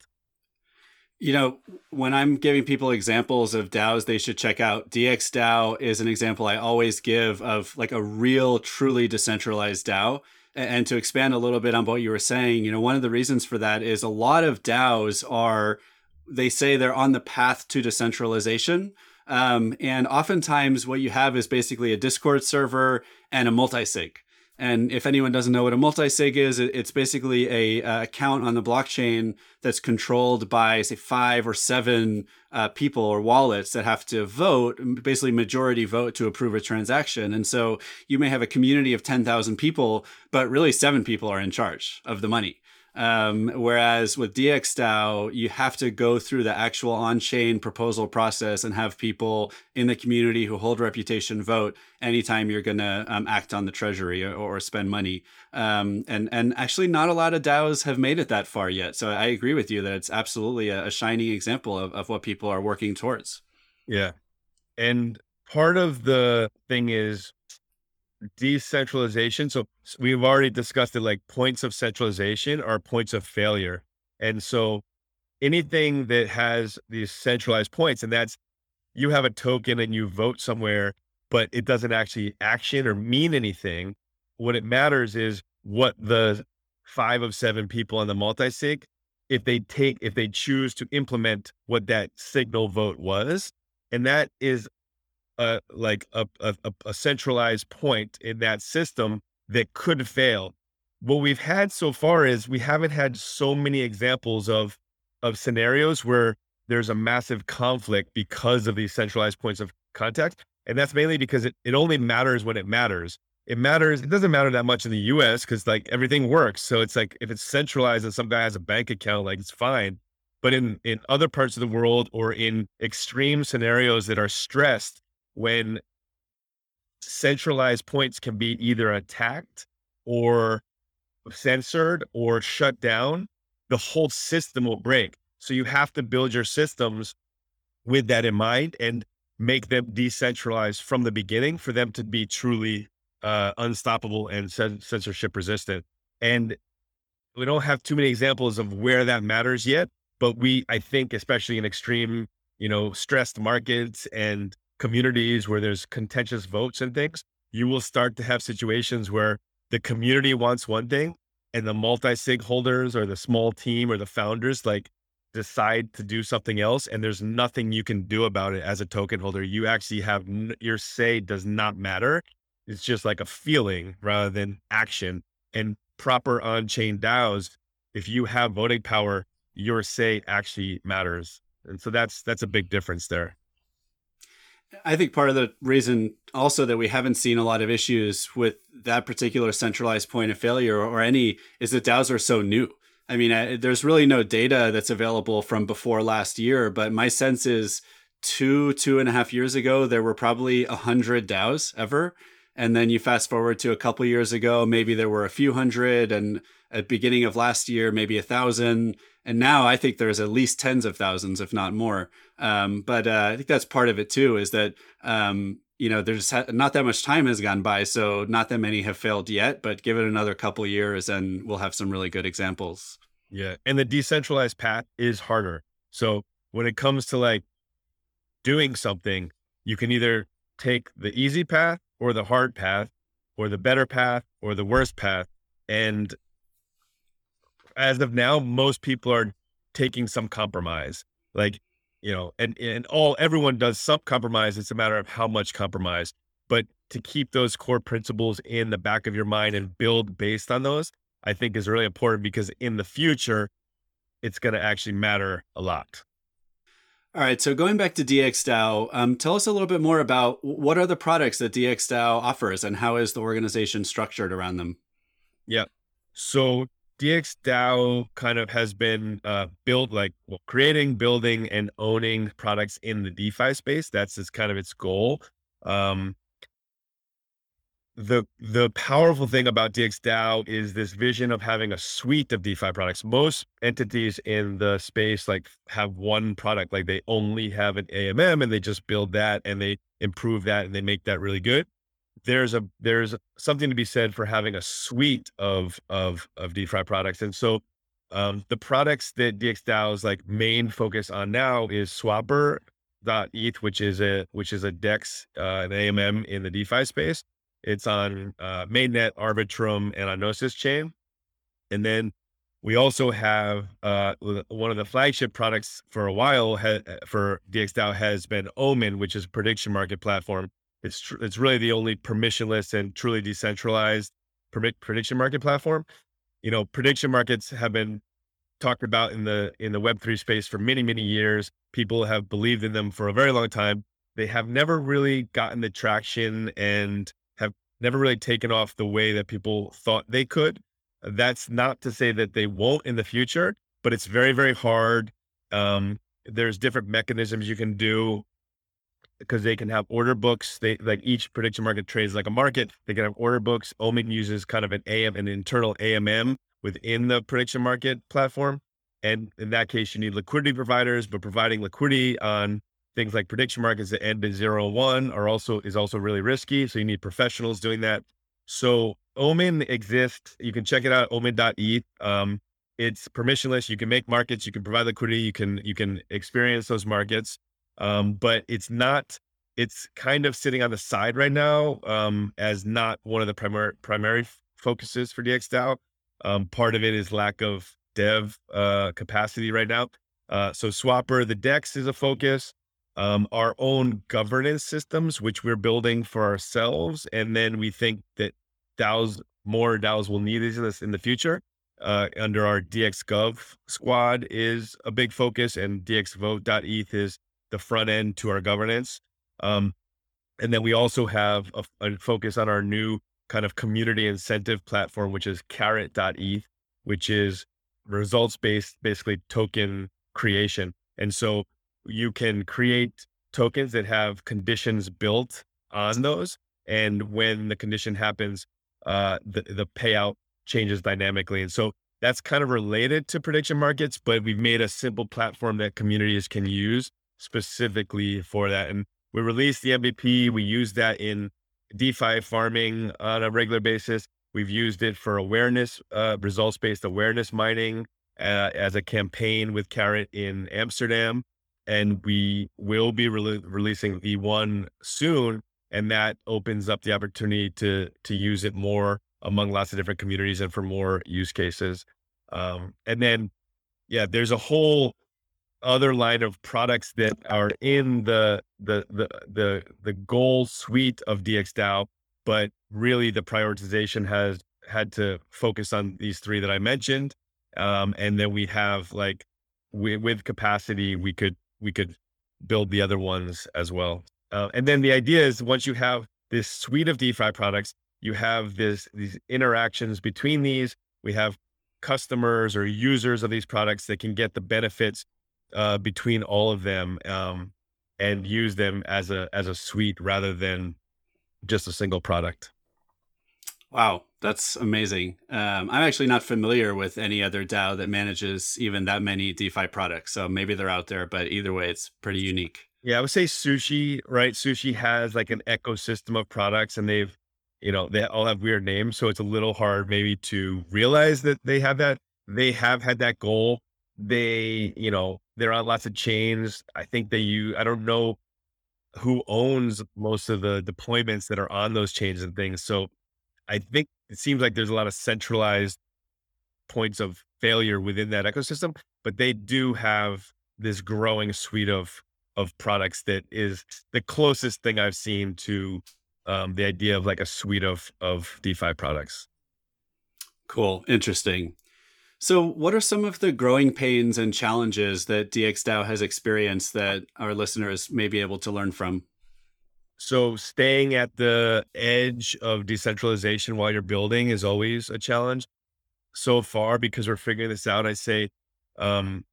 you know when i'm giving people examples of daos they should check out dxdao is an example i always give of like a real truly decentralized dao and to expand a little bit on what you were saying you know one of the reasons for that is a lot of daos are they say they're on the path to decentralization um, and oftentimes, what you have is basically a Discord server and a multisig. And if anyone doesn't know what a multisig is, it's basically a, a, account on the blockchain that's controlled by, say, five or seven uh, people or wallets that have to vote, basically majority vote to approve a transaction. And so you may have a community of 10,000 people, but really seven people are in charge of the money. Um, whereas with DXDAO, you have to go through the actual on-chain proposal process and have people in the community who hold reputation vote anytime you're going to um, act on the treasury or, or spend money. Um, and and actually, not a lot of DAOs have made it that far yet. So I agree with you that it's absolutely a, a shining example of, of what people are working towards. Yeah, and part of the thing is decentralization. So we've already discussed it like points of centralization are points of failure. And so anything that has these centralized points, and that's you have a token and you vote somewhere, but it doesn't actually action or mean anything. What it matters is what the five of seven people on the multi-sig, if they take, if they choose to implement what that signal vote was, and that is a like a, a, a centralized point in that system that could fail. what we've had so far is we haven't had so many examples of of scenarios where there's a massive conflict because of these centralized points of contact. And that's mainly because it, it only matters when it matters. It matters, it doesn't matter that much in the US because like everything works. So it's like if it's centralized and some guy has a bank account, like it's fine. But in in other parts of the world or in extreme scenarios that are stressed when centralized points can be either attacked or censored or shut down, the whole system will break. So you have to build your systems with that in mind and make them decentralized from the beginning for them to be truly uh, unstoppable and censorship resistant. And we don't have too many examples of where that matters yet, but we, I think, especially in extreme, you know, stressed markets and communities where there's contentious votes and things, you will start to have situations where the community wants one thing and the multi sig holders or the small team or the founders like decide to do something else and there's nothing you can do about it as a token holder. You actually have n- your say does not matter. It's just like a feeling rather than action. And proper on-chain DAOs if you have voting power your say actually matters. And so that's that's a big difference there I think part of the reason also that we haven't seen a lot of issues with that particular centralized point of failure or any is that DAOs are so new. I mean, I, there's really no data that's available from before last year, but my sense is two, two and a half years ago, there were probably a hundred DAOs ever. And then you fast forward to a couple years ago, maybe there were a few hundred, and at beginning of last year, maybe a thousand. And now I think there's at least tens of thousands, if not more. Um, but uh, I think that's part of it too, is that um, you know there's not that much time has gone by, so not that many have failed yet. But give it another couple years, and we'll have some really good examples. Yeah. And the decentralized path is harder. So when it comes to like doing something, you can either take the easy path or the hard path or the better path or the worst path. And as of now, most people are taking some compromise. Like, you know, and, and all everyone does some compromise. It's a matter of how much compromise. But to keep those core principles in the back of your mind and build based on those, I think is really important because in the future, it's going to actually matter a lot. All right. So going back to DXDAO, um, tell us a little bit more about what are the products that DXDAO offers and how is the organization structured around them? Yeah. So DXDAO kind of has been uh, built like well, creating, building, and owning products in the DeFi space. That's its kind of its goal. Um, the the powerful thing about DXDAO is this vision of having a suite of DeFi products. Most entities in the space like have one product, like they only have an AMM and they just build that and they improve that and they make that really good. There's a there's something to be said for having a suite of of of DeFi products. And so um, the products that DXDAO's like main focus on now is Swapr.eth, which is a which is a DEX, uh, an AMM in the DeFi space it's on uh, mainnet, Arbitrum, and on Gnosis chain. And then we also have uh, one of the flagship products for a while ha- uh, for DXDAO has been Omen, which is a prediction market platform. It's tr- it's really the only permissionless and truly decentralized prediction market platform. You know, prediction markets have been talked about in the in the Web three space for many many years. People have believed in them for a very long time. They have never really gotten the traction and have never really taken off the way that people thought they could. That's not to say that they won't in the future, but it's very, very hard. Um, there's different mechanisms you can do because they can have order books. They like each prediction market trades like a market. They can have order books. Omen uses kind of an AM, an internal AMM within the prediction market platform. And in that case, you need liquidity providers, but providing liquidity on things like prediction markets that end in zero one are also is also really risky. So you need professionals doing that. So Omen exists. You can check it out, omen.eth. Um, it's permissionless. You can make markets, you can provide liquidity, you can you can experience those markets. Um, but it's not it's kind of sitting on the side right now um, as not one of the primary primary focuses for DXDAO. Um, part of it is lack of dev uh, capacity right now. Uh, so Swapr, the DEX is a focus um, our own governance systems, which we're building for ourselves. And then we think that DAOs more DAOs will need this, in the future. Uh, under our DXGov squad is a big focus, and DXVote.eth is the front end to our governance. Um, and then we also have a, a, focus on our new kind of community incentive platform, which is Carrot.eth, which is results based, basically token creation. And so you can create tokens that have conditions built on those. And when the condition happens, uh, the, the payout changes dynamically. And so that's kind of related to prediction markets, but we've made a simple platform that communities can use specifically for that. And we released the MVP. We use that in DeFi farming on a regular basis. We've used it for awareness, uh, results based awareness mining uh, as a campaign with Carrot in Amsterdam. And we will be re- releasing V1 soon and that opens up the opportunity to to use it more among lots of different communities and for more use cases. Um, and then, yeah, there's a whole other line of products that are in the the the the the goal suite of DXDAO, but really the prioritization has had to focus on these three that I mentioned. Um, and then we have like we, with capacity, we could we could build the other ones as well. Uh, and then the idea is once you have this suite of DeFi products, you have this these interactions between these. We have customers or users of these products that can get the benefits uh, between all of them um, and use them as a as a suite rather than just a single product. Wow, that's amazing. Um, I'm actually not familiar with any other DAO that manages even that many DeFi products. So maybe they're out there, but either way, it's pretty unique. Yeah, I would say sushi, right? Sushi has like an ecosystem of products and they've, you know, they all have weird names. So it's a little hard maybe to realize that they have that. They have had that goal. They, you know, they're on lots of chains. I think that you, I don't know who owns most of the deployments that are on those chains and things. So I think it seems like there's a lot of centralized points of failure within that ecosystem, but they do have this growing suite of of products that is the closest thing I've seen to um, the idea of like a suite of of DeFi products. Cool, interesting. So, what are some of the growing pains and challenges that DXDAO has experienced that our listeners may be able to learn from? So, staying at the edge of decentralization while you're building is always a challenge. So far, because we're figuring this out, I say um,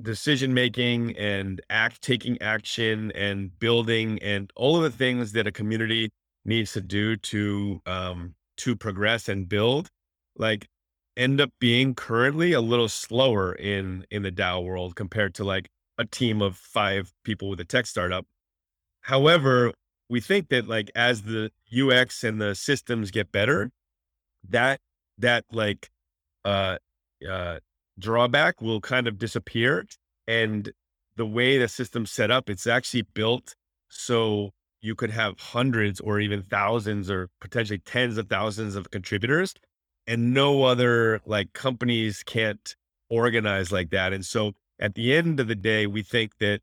decision making and act taking action and building and all of the things that a community needs to do to um to progress and build like end up being currently a little slower in in the DAO world compared to like a team of five people with a tech startup. However, we think that like as the UX and the systems get better, that that like uh uh drawback will kind of disappear. And the way the system's set up, it's actually built so you could have hundreds or even thousands or potentially tens of thousands of contributors and no other like companies can't organize like that. And so at the end of the day, we think that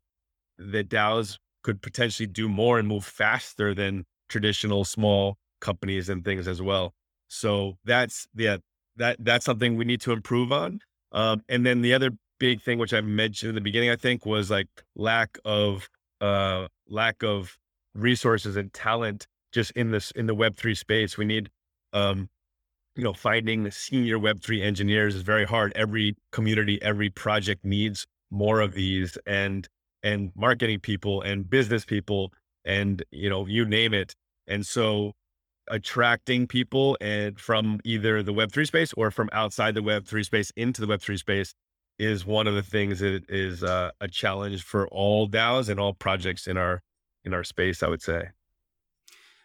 that DAOs could potentially do more and move faster than traditional small companies and things as well. So that's yeah, that that's something we need to improve on. Um, and then the other big thing, which I mentioned in the beginning, I think was like lack of, uh, lack of resources and talent just in this, in the web3 space. We need, um, you know, finding senior web3 engineers is very hard. Every community, every project needs more of these and, and marketing people and business people and, you know, you name it. And so attracting people and from either the web3 space or from outside the web3 space into the web3 space is one of the things that is uh, a challenge for all DAOs and all projects in our in our space i would say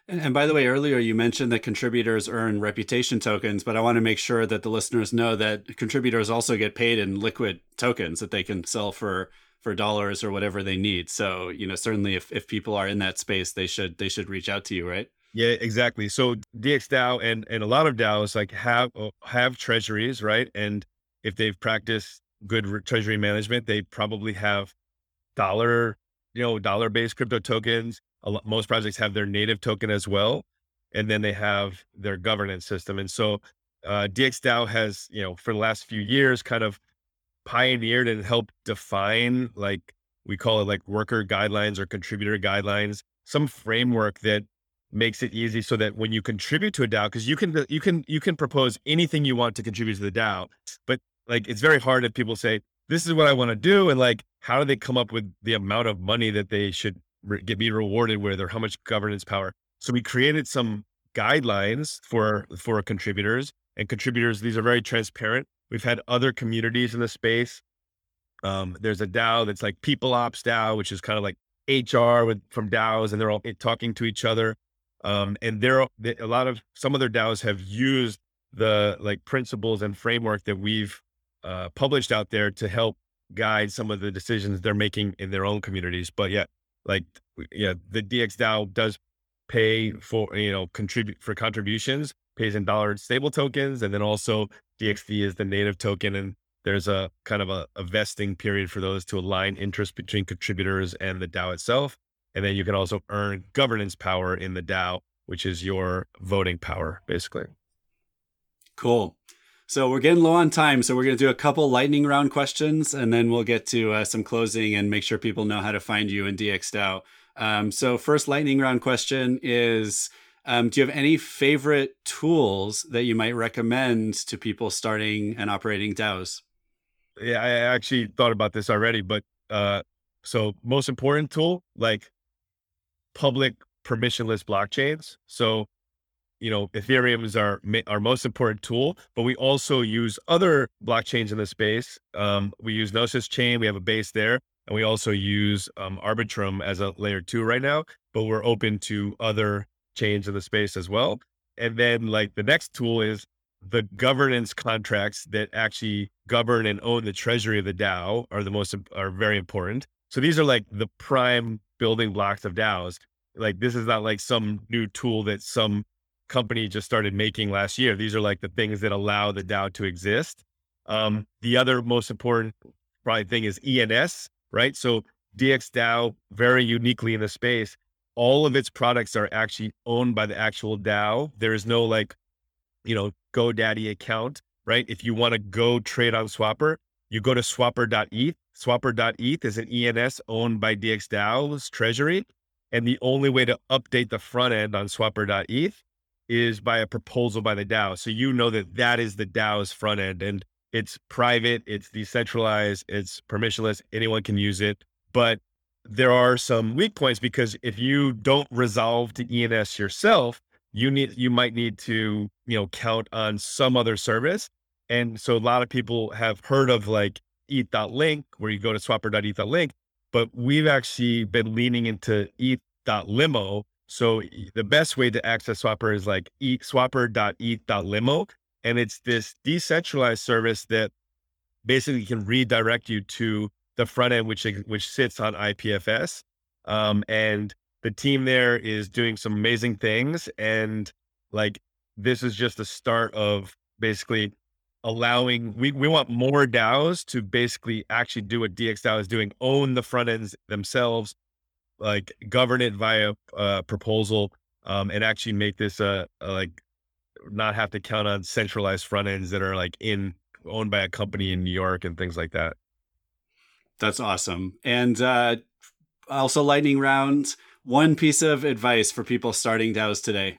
and, by the way earlier you mentioned that contributors earn reputation tokens but i want to make sure that the listeners know that contributors also get paid in liquid tokens that they can sell for for dollars or whatever they need so you know certainly if, if people are in that space they should they should reach out to you right yeah, exactly. So DXDAO and and a lot of DAOs like have uh, have treasuries, right? And if they've practiced good re- treasury management, they probably have dollar, you know, dollar based crypto tokens. Lot, most projects have their native token as well. and then they have their governance system. And so uh, DXDAO has, you know, for the last few years kind of pioneered and helped define like we call it like worker guidelines or contributor guidelines, some framework that makes it easy so that when you contribute to a DAO, because you can you can you can propose anything you want to contribute to the DAO, but like it's very hard if people say this is what I want to do, and like how do they come up with the amount of money that they should re- get be rewarded with, or how much governance power? So we created some guidelines for for contributors and contributors. These are very transparent. We've had other communities in the space. Um, there's a DAO that's like People Ops DAO, which is kind of like HR with from DAOs, and they're all talking to each other. Um, and there, are a lot of some of their DAOs have used the like principles and framework that we've uh, published out there to help guide some of the decisions they're making in their own communities. But yeah, like yeah, the DX DAO does pay for you know contribute for contributions, pays in dollar stable tokens, and then also DXD is the native token, and there's a kind of a, a vesting period for those to align interest between contributors and the DAO itself. And then you can also earn governance power in the DAO, which is your voting power, basically. Cool. So we're getting low on time. So we're going to do a couple lightning round questions and then we'll get to uh, some closing and make sure people know how to find you in DXDAO. Um, so, first lightning round question is um, Do you have any favorite tools that you might recommend to people starting and operating DAOs? Yeah, I actually thought about this already, but uh, so most important tool, like public permissionless blockchains. So, you know, Ethereum is our our most important tool, but we also use other blockchains in the space. Um, we use Gnosis Chain. We have a base there, and we also use um, Arbitrum as a layer two right now. But we're open to other chains in the space as well. And then, like the next tool is the governance contracts that actually govern and own the treasury of the DAO are the most are very important. So these are like the prime building blocks of DAOs. Like this is not like some new tool that some company just started making last year. These are like the things that allow the DAO to exist. Um, the other most important probably thing is ENS, right? So DXDAO very uniquely in the space, all of its products are actually owned by the actual DAO. There is no like, you know, GoDaddy account, right? If you want to go trade on Swapr, you go to swapr.eth. Swapr.eth is an ENS owned by DXDAO's treasury. And the only way to update the front end on swapr.eth is by a proposal by the DAO. So you know that that is the DAO's front end and it's private, it's decentralized, it's permissionless, anyone can use it. But there are some weak points because if you don't resolve to ENS yourself, you need you might need to, you know, count on some other service. And so a lot of people have heard of like eth.link where you go to swapr.eth.link, but we've actually been leaning into eth.limo so the best way to access Swapr is like eat swapr.eth.limo. And it's this decentralized service that basically can redirect you to the front end, which, which sits on IPFS. Um, and the team there is doing some amazing things. And like, this is just the start of basically allowing, we, we want more DAOs to basically actually do what DXDAO is doing, own the front ends themselves, like govern it via uh, proposal um, and actually make this a, a, like not have to count on centralized front ends that are like in owned by a company in New York and things like that. That's awesome. And uh, also lightning round. One piece of advice for people starting DAOs today.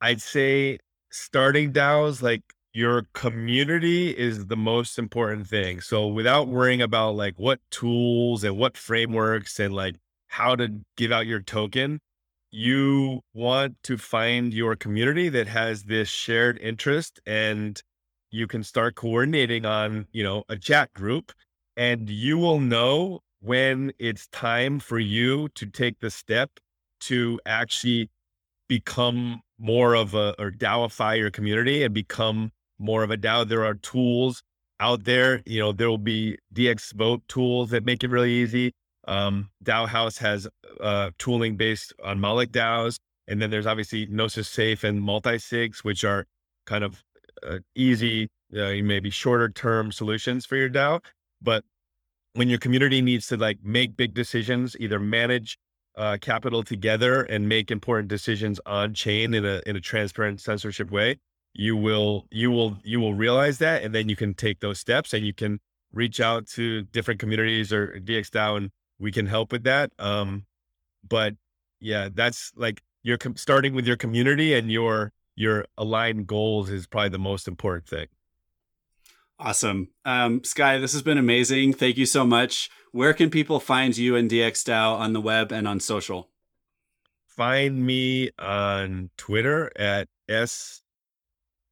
I'd say starting DAOs like your community is the most important thing. So without worrying about like what tools and what frameworks and like how to give out your token, you want to find your community that has this shared interest and you can start coordinating on, you know, a chat group and you will know when it's time for you to take the step to actually become more of a or DAOify your community and become more of a DAO. There are tools out there. You know, there will be DX vote tools that make it really easy. Um, House has uh, tooling based on Moloch DAOs. And then there's obviously Gnosis Safe and multi-sigs, which are kind of uh, easy, uh, maybe shorter term solutions for your DAO. But when your community needs to like make big decisions, either manage uh, capital together and make important decisions on chain in a in a transparent censorship way, you will you will you will realize that, and then you can take those steps, and you can reach out to different communities or DXDAO, and we can help with that. Um, but yeah, that's like you're com- starting with your community and your your aligned goals is probably the most important thing. Awesome. Um, Sky, this has been amazing. Thank you so much. Where can people find you and DXDAO on the web and on social? Find me on Twitter at S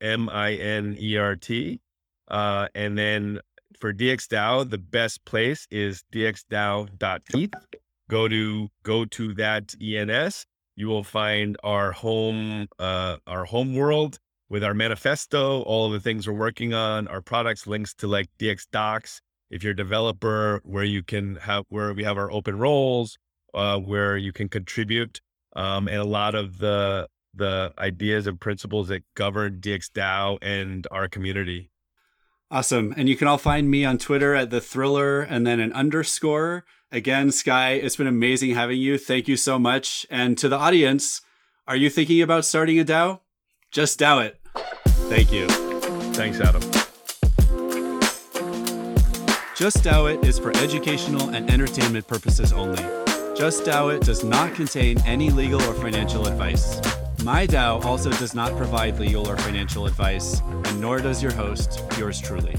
M I N E R T. Uh, and then for DXDAO, the best place is dxdao.eth. Go to go to that ENS. You will find our home uh, our home world with our manifesto, all of the things we're working on, our products, links to like DX Docs. If you're a developer, where you can have where we have our open roles, uh, where you can contribute, um, and a lot of the the ideas and principles that govern DXDAO and our community. Awesome. And you can all find me on Twitter at the thriller and then an underscore. Again, Sky, it's been amazing having you. Thank you so much. And to the audience, are you thinking about starting a DAO? Just DAO it. Thank you. Thanks, Adam. Just DAO It is for educational and entertainment purposes only. Just DAO It does not contain any legal or financial advice. MIDAO also does not provide legal or financial advice, and nor does your host, yours truly.